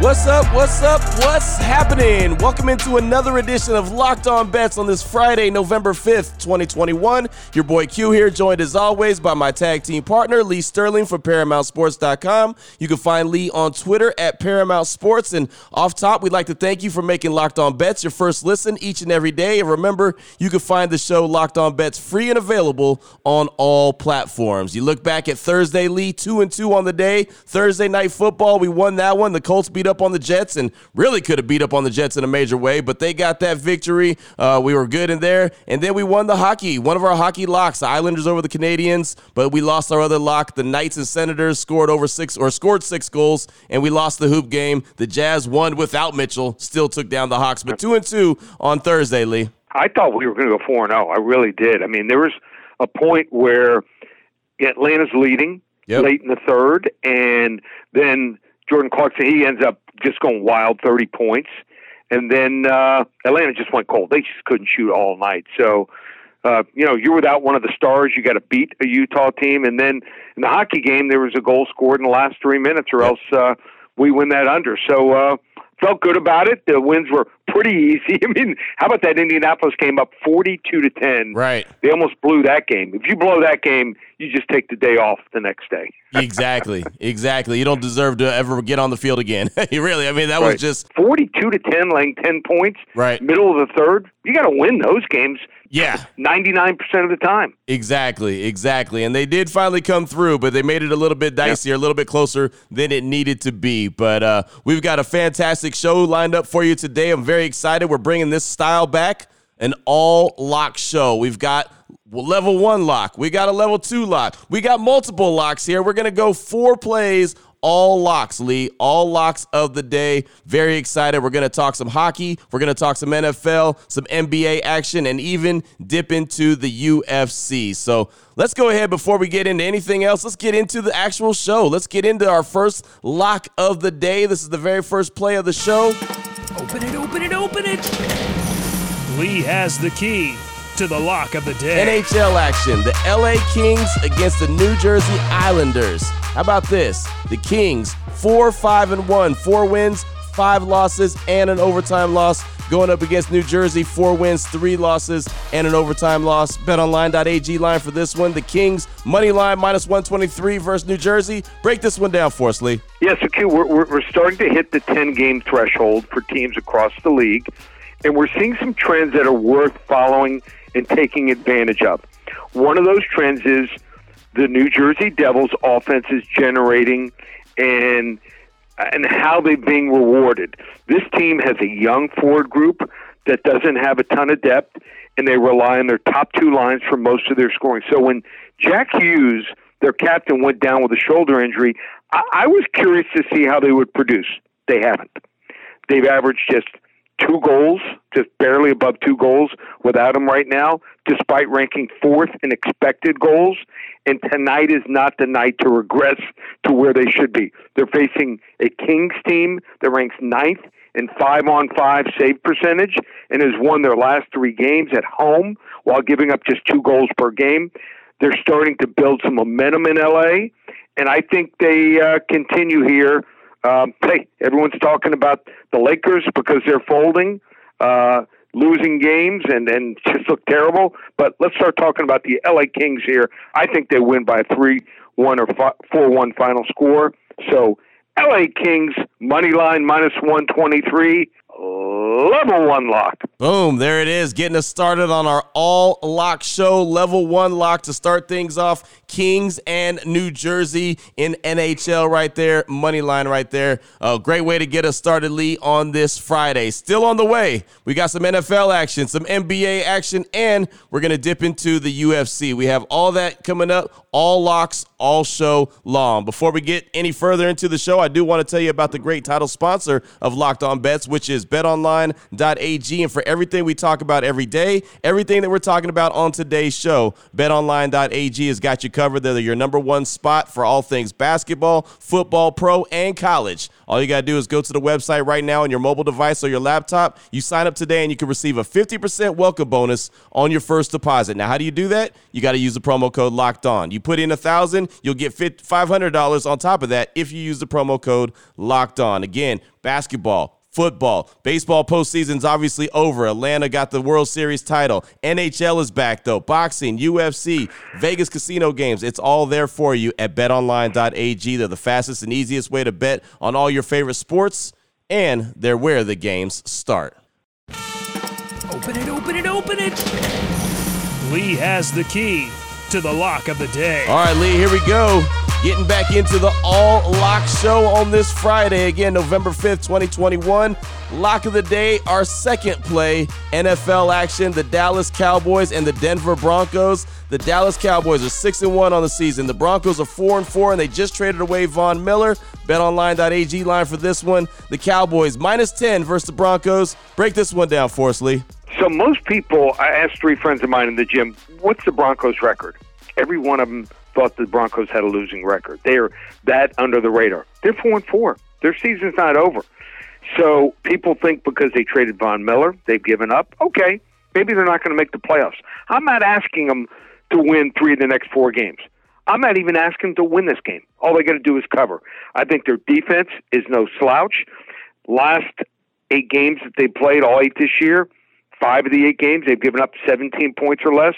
What's up? What's up? What's happening? Welcome into another edition of Locked On Bets on this Friday, November 5th, 2021. Your boy Q here, joined as always by my tag team partner, Lee Sterling from ParamountSports.com. You can find Lee on Twitter at Paramount Sports. And off top, we'd like to thank you for making Locked On Bets your first listen each and every day. And remember, you can find the show Locked On Bets free and available on all platforms. You look back at Thursday, Lee, 2 and 2 on the day. Thursday night football, we won that one. The Colts beat beat up on the Jets and really could have beat up on the Jets in a major way, but they got that victory. Uh, we were good in there. And then we won the hockey, one of our hockey locks, the Islanders over the Canadiens, but we lost our other lock. The Knights and Senators scored over six or scored six goals, and we lost the hoop game. The Jazz won without Mitchell, still took down the Hawks, but two and two on Thursday, Lee. I thought we were going to go 4 0. I really did. I mean, there was a point where Atlanta's leading yep. late in the third, and then Jordan Clarkson, he ends up just going wild, 30 points. And then uh, Atlanta just went cold. They just couldn't shoot all night. So, uh, you know, you're without one of the stars. You got to beat a Utah team. And then in the hockey game, there was a goal scored in the last three minutes, or else uh, we win that under. So, uh, felt good about it. The wins were pretty easy. I mean, how about that Indianapolis game up 42 to 10? Right. They almost blew that game. If you blow that game, you just take the day off the next day. exactly. Exactly. You don't deserve to ever get on the field again. really, I mean, that right. was just 42 to 10, laying 10 points. Right. Middle of the third. You got to win those games. Yeah. 99% of the time. Exactly, exactly. And they did finally come through, but they made it a little bit dicier, yeah. a little bit closer than it needed to be. But uh, we've got a fantastic show lined up for you today. I'm very excited. We're bringing this style back an all lock show. We've got level one lock, we got a level two lock, we got multiple locks here. We're going to go four plays all locks, Lee. All locks of the day. Very excited. We're going to talk some hockey. We're going to talk some NFL, some NBA action, and even dip into the UFC. So let's go ahead before we get into anything else. Let's get into the actual show. Let's get into our first lock of the day. This is the very first play of the show. Open it, open it, open it. Lee has the key to the lock of the day. NHL action. The LA Kings against the New Jersey Islanders. How about this? The Kings, 4 5 and 1, four wins, five losses, and an overtime loss. Going up against New Jersey, four wins, three losses, and an overtime loss. BetOnline.ag line for this one. The Kings money line minus 123 versus New Jersey. Break this one down for us, Lee. Yes, okay. We're, we're, we're starting to hit the 10 game threshold for teams across the league, and we're seeing some trends that are worth following and taking advantage of. One of those trends is the New Jersey Devils offense is generating and and how they're being rewarded. This team has a young forward group that doesn't have a ton of depth, and they rely on their top two lines for most of their scoring. So when Jack Hughes, their captain, went down with a shoulder injury, I, I was curious to see how they would produce. They haven't. They've averaged just two goals, just barely above two goals without him right now, despite ranking fourth in expected goals. And tonight is not the night to regress to where they should be. They're facing a Kings team that ranks ninth in five on five save percentage and has won their last three games at home while giving up just two goals per game. They're starting to build some momentum in LA, and I think they uh, continue here um, hey, everyone's talking about the Lakers because they're folding, uh, losing games, and, and just look terrible. But let's start talking about the LA Kings here. I think they win by a 3 1 or 4 1 final score. So LA Kings, money line minus 123 level one lock. Boom, there it is. Getting us started on our all lock show. Level one lock to start things off. Kings and New Jersey in NHL right there. Money line right there. A great way to get us started, Lee, on this Friday. Still on the way. We got some NFL action, some NBA action, and we're going to dip into the UFC. We have all that coming up, all locks, all show long. Before we get any further into the show, I do want to tell you about the great title sponsor of Locked On Bets, which is is betonline.ag. And for everything we talk about every day, everything that we're talking about on today's show, betonline.ag has got you covered. They're your number one spot for all things basketball, football, pro, and college. All you got to do is go to the website right now on your mobile device or your laptop. You sign up today and you can receive a 50% welcome bonus on your first deposit. Now, how do you do that? You got to use the promo code locked on. You put in a thousand, you'll get $500 on top of that if you use the promo code locked on. Again, basketball, football. Baseball postseason's obviously over. Atlanta got the World Series title. NHL is back though. Boxing, UFC, Vegas casino games. It's all there for you at betonline.ag. They're the fastest and easiest way to bet on all your favorite sports, and they're where the games start. Open it, open it, open it. Lee has the key to the lock of the day. All right, Lee, here we go. Getting back into the All Lock Show on this Friday, again, November 5th, 2021. Lock of the day, our second play, NFL action, the Dallas Cowboys and the Denver Broncos. The Dallas Cowboys are 6 and 1 on the season. The Broncos are 4 and 4 and they just traded away Von Miller. BetOnline.ag line for this one. The Cowboys minus 10 versus the Broncos. Break this one down for us, Lee. So most people, I asked three friends of mine in the gym, what's the Broncos record? Every one of them thought the Broncos had a losing record. They are that under the radar. They're four and four. Their season's not over. So people think because they traded Von Miller, they've given up. Okay, maybe they're not going to make the playoffs. I'm not asking them to win three of the next four games. I'm not even asking them to win this game. All they got to do is cover. I think their defense is no slouch. Last eight games that they played, all eight this year, five of the eight games, they've given up 17 points or less.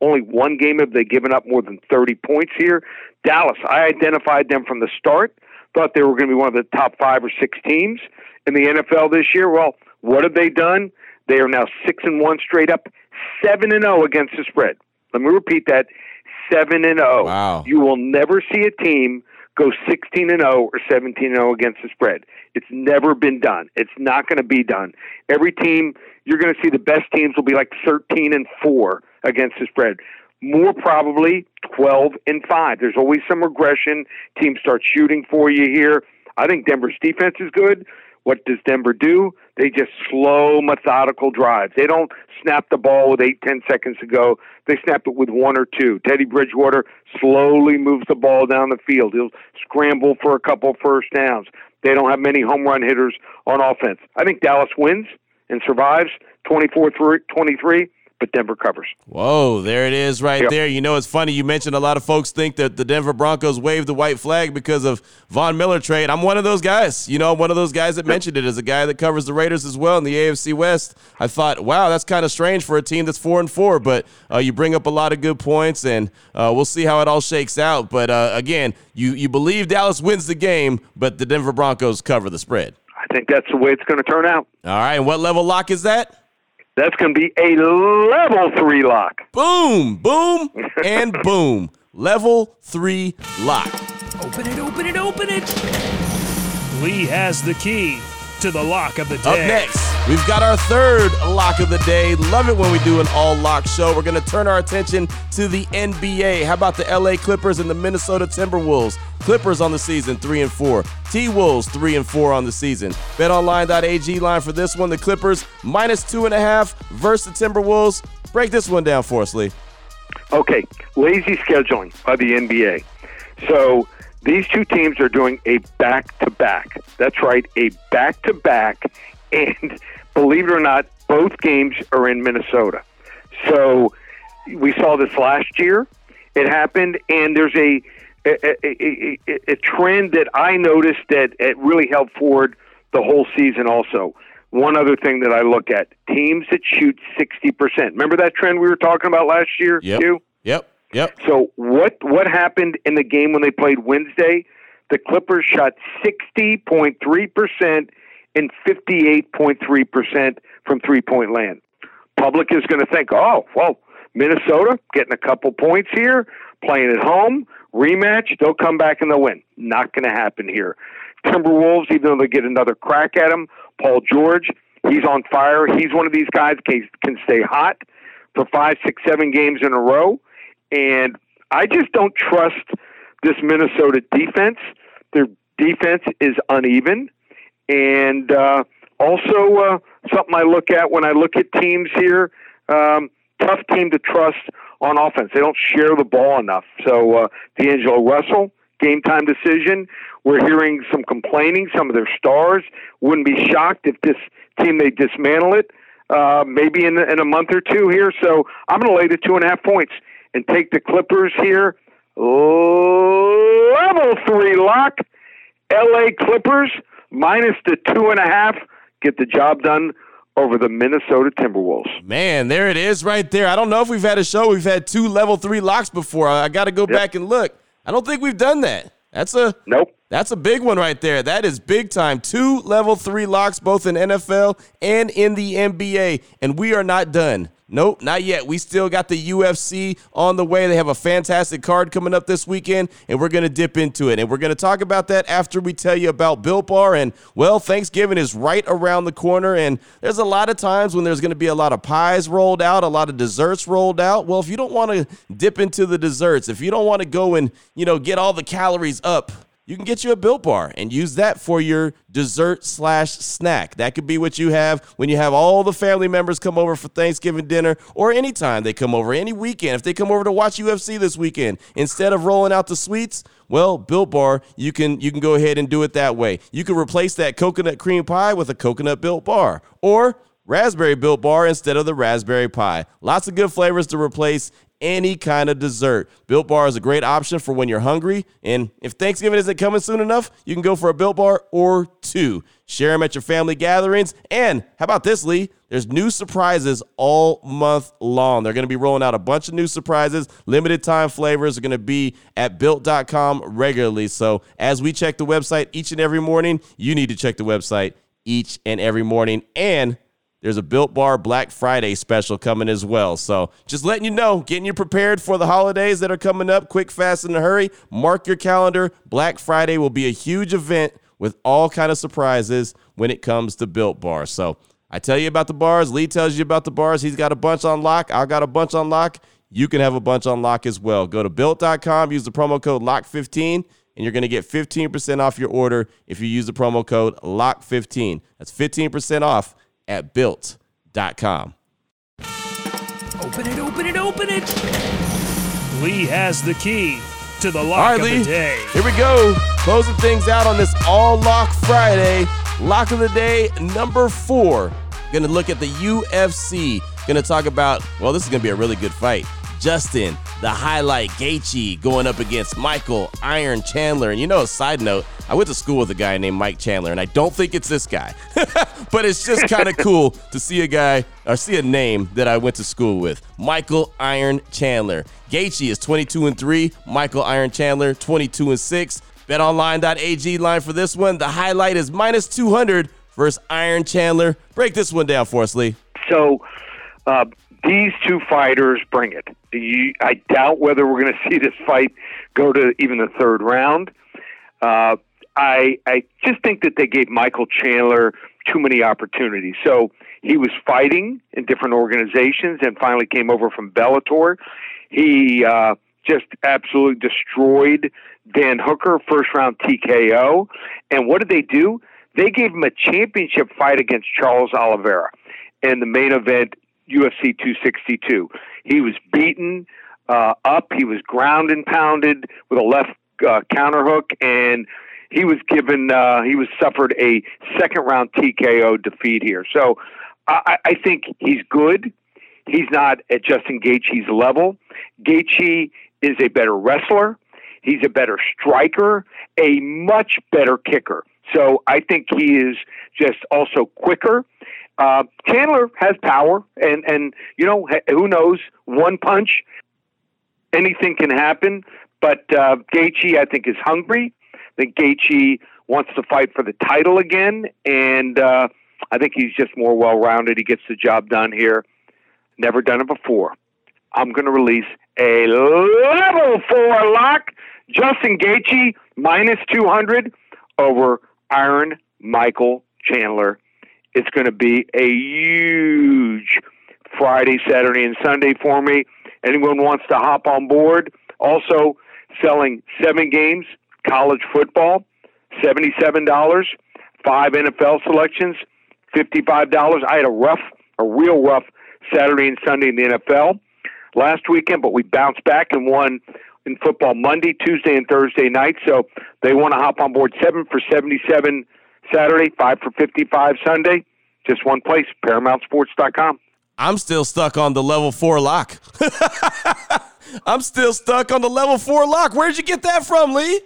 Only one game have they given up more than 30 points here. Dallas, I identified them from the start, thought they were going to be one of the top five or six teams in the NFL this year. Well, what have they done? They are now six and one straight up, seven and zero oh against the spread. Let me repeat that: seven and zero. Oh. Wow! You will never see a team go sixteen and zero or seventeen and zero against the spread. It's never been done. It's not going to be done. Every team you're going to see the best teams will be like thirteen and four against the spread. More probably 12 and 5. There's always some regression. Teams start shooting for you here. I think Denver's defense is good. What does Denver do? They just slow, methodical drives. They don't snap the ball with eight, ten seconds to go. They snap it with one or two. Teddy Bridgewater slowly moves the ball down the field. He'll scramble for a couple first downs. They don't have many home run hitters on offense. I think Dallas wins and survives 24 23 but Denver covers. Whoa, there it is right yep. there. You know, it's funny. You mentioned a lot of folks think that the Denver Broncos waved the white flag because of Von Miller trade. I'm one of those guys. You know, I'm one of those guys that mentioned it as a guy that covers the Raiders as well in the AFC West. I thought, wow, that's kind of strange for a team that's four and four, but uh, you bring up a lot of good points, and uh, we'll see how it all shakes out. But uh, again, you, you believe Dallas wins the game, but the Denver Broncos cover the spread. I think that's the way it's going to turn out. All right, and what level lock is that? That's going to be a level three lock. Boom, boom, and boom. Level three lock. Open it, open it, open it. Lee has the key to the lock of the day. Up next, we've got our third lock of the day. Love it when we do an all lock show. We're going to turn our attention to the NBA. How about the LA Clippers and the Minnesota Timberwolves? Clippers on the season, 3 and 4. T Wolves, 3 and 4 on the season. BetOnline.ag line for this one. The Clippers, minus 2.5 versus the Timberwolves. Break this one down for us, Lee. Okay, lazy scheduling by the NBA. So, these two teams are doing a back to back. That's right, a back to back. And believe it or not, both games are in Minnesota. So we saw this last year. It happened, and there's a a, a, a, a trend that I noticed that it really helped forward the whole season. Also, one other thing that I look at: teams that shoot sixty percent. Remember that trend we were talking about last year? Yep. Too? Yep. Yep. So what what happened in the game when they played Wednesday? The Clippers shot 60.3% and 58.3% from three-point land. Public is going to think, "Oh, well, Minnesota getting a couple points here, playing at home, rematch, they'll come back and they'll win." Not going to happen here. Timberwolves, even though they get another crack at him, Paul George, he's on fire. He's one of these guys can can stay hot for five, six, seven games in a row and I just don't trust this Minnesota defense. Their defense is uneven. And uh, Also, uh, something I look at when I look at teams here. Um, tough team to trust on offense. They don't share the ball enough. So uh, D'Angelo Russell, game time decision. We're hearing some complaining. Some of their stars wouldn't be shocked if this team they dismantle it. Uh, maybe in, in a month or two here. So I'm going to lay the two and a half points and take the Clippers here. Level three lock. LA Clippers minus the two and a half. Get the job done over the Minnesota Timberwolves. Man, there it is right there. I don't know if we've had a show. We've had two level three locks before. I got to go yep. back and look. I don't think we've done that. That's a nope. That's a big one right there. That is big time. Two level three locks, both in NFL and in the NBA, and we are not done. Nope, not yet. We still got the UFC on the way. They have a fantastic card coming up this weekend, and we're going to dip into it. And we're going to talk about that after we tell you about Built Bar. And, well, Thanksgiving is right around the corner, and there's a lot of times when there's going to be a lot of pies rolled out, a lot of desserts rolled out. Well, if you don't want to dip into the desserts, if you don't want to go and, you know, get all the calories up, you can get you a built bar and use that for your dessert slash snack. That could be what you have when you have all the family members come over for Thanksgiving dinner or anytime they come over, any weekend. If they come over to watch UFC this weekend, instead of rolling out the sweets, well, Built Bar, you can you can go ahead and do it that way. You can replace that coconut cream pie with a coconut built bar. Or raspberry built bar instead of the raspberry pie. Lots of good flavors to replace any kind of dessert. Built Bar is a great option for when you're hungry. And if Thanksgiving isn't coming soon enough, you can go for a Built Bar or two. Share them at your family gatherings. And how about this, Lee? There's new surprises all month long. They're going to be rolling out a bunch of new surprises. Limited time flavors are going to be at built.com regularly. So as we check the website each and every morning, you need to check the website each and every morning. And there's a Built Bar Black Friday special coming as well. So just letting you know, getting you prepared for the holidays that are coming up. Quick, fast, in a hurry. Mark your calendar. Black Friday will be a huge event with all kind of surprises when it comes to Built Bar. So I tell you about the bars. Lee tells you about the bars. He's got a bunch on lock. I got a bunch on lock. You can have a bunch on lock as well. Go to built.com, use the promo code LOCK15, and you're going to get 15% off your order if you use the promo code LOCK15. That's 15% off at built.com. Open it, open it, open it. Lee has the key to the lock All right, of Lee, the day. Here we go. Closing things out on this All Lock Friday. Lock of the day number four. Going to look at the UFC. Going to talk about, well, this is going to be a really good fight. Justin, the highlight Gaethje going up against Michael Iron Chandler. And you know, a side note, I went to school with a guy named Mike Chandler, and I don't think it's this guy, but it's just kind of cool to see a guy or see a name that I went to school with. Michael Iron Chandler. Gaethje is 22 and 3. Michael Iron Chandler 22 and 6. BetOnline.ag line for this one. The highlight is minus 200 versus Iron Chandler. Break this one down for us, Lee. So, uh, these two fighters bring it. You, I doubt whether we're going to see this fight go to even the third round. Uh, I I just think that they gave Michael Chandler too many opportunities. So he was fighting in different organizations and finally came over from Bellator. He uh, just absolutely destroyed Dan Hooker, first round TKO. And what did they do? They gave him a championship fight against Charles Oliveira in the main event UFC 262. He was beaten uh, up. He was ground and pounded with a left uh, counter hook, and he was given uh, he was suffered a second round TKO defeat here. So I, I think he's good. He's not at Justin Gaethje's level. Gaethje is a better wrestler. He's a better striker, a much better kicker. So I think he is just also quicker. Uh, Chandler has power, and and you know who knows one punch, anything can happen. But uh, Gaethje, I think, is hungry. I think Gaethje wants to fight for the title again, and uh, I think he's just more well-rounded. He gets the job done here. Never done it before. I'm going to release a level four lock. Justin Gaethje minus 200 over Iron Michael Chandler it's going to be a huge Friday, Saturday, and Sunday for me. Anyone wants to hop on board? Also, selling seven games, college football, $77, five NFL selections, $55. I had a rough, a real rough Saturday and Sunday in the NFL last weekend, but we bounced back and won in football Monday, Tuesday, and Thursday night. So they want to hop on board seven for 77 Saturday, five for 55 Sunday. Just one place, ParamountSports.com. I'm still stuck on the level four lock. I'm still stuck on the level four lock. Where'd you get that from, Lee?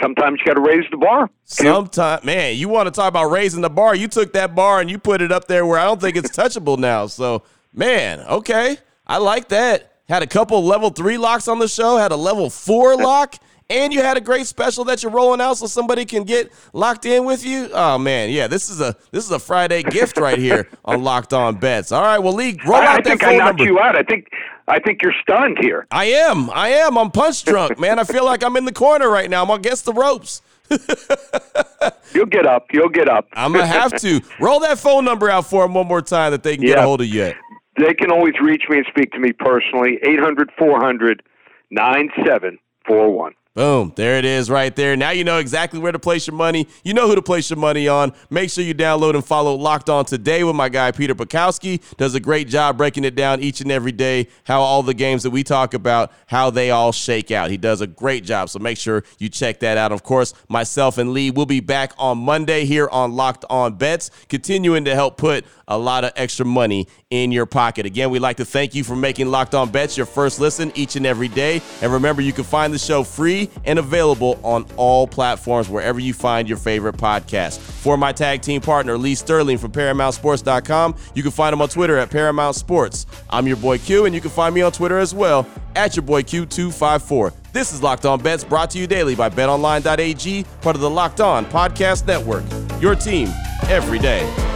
Sometimes you got to raise the bar. Sometimes, man, you want to talk about raising the bar? You took that bar and you put it up there where I don't think it's touchable now. So, man, okay, I like that. Had a couple level three locks on the show. Had a level four lock and you had a great special that you're rolling out so somebody can get locked in with you. Oh man, yeah, this is a this is a Friday gift right here on Locked On Bets. All right, well, Lee, roll I, out I that think phone I knocked number. you out. I think I think you're stunned here. I am, I am. I'm punch drunk, man. I feel like I'm in the corner right now. I'm against the ropes. You'll get up. You'll get up. I'm gonna have to roll that phone number out for them one more time that they can get a hold of you. At. They can always reach me and speak to me personally. 800 400 9741. Boom. There it is right there. Now you know exactly where to place your money. You know who to place your money on. Make sure you download and follow Locked On today with my guy Peter Bukowski. Does a great job breaking it down each and every day, how all the games that we talk about, how they all shake out. He does a great job. So make sure you check that out. Of course, myself and Lee will be back on Monday here on Locked On Bets, continuing to help put a lot of extra money in your pocket. Again, we'd like to thank you for making Locked On Bets your first listen each and every day. And remember, you can find the show and available on all platforms wherever you find your favorite podcast. For my tag team partner, Lee Sterling from ParamountSports.com, you can find him on Twitter at Paramount Sports. I'm your boy Q, and you can find me on Twitter as well at your boy Q254. This is Locked On Bets brought to you daily by BetOnline.ag, part of the Locked On Podcast Network. Your team every day.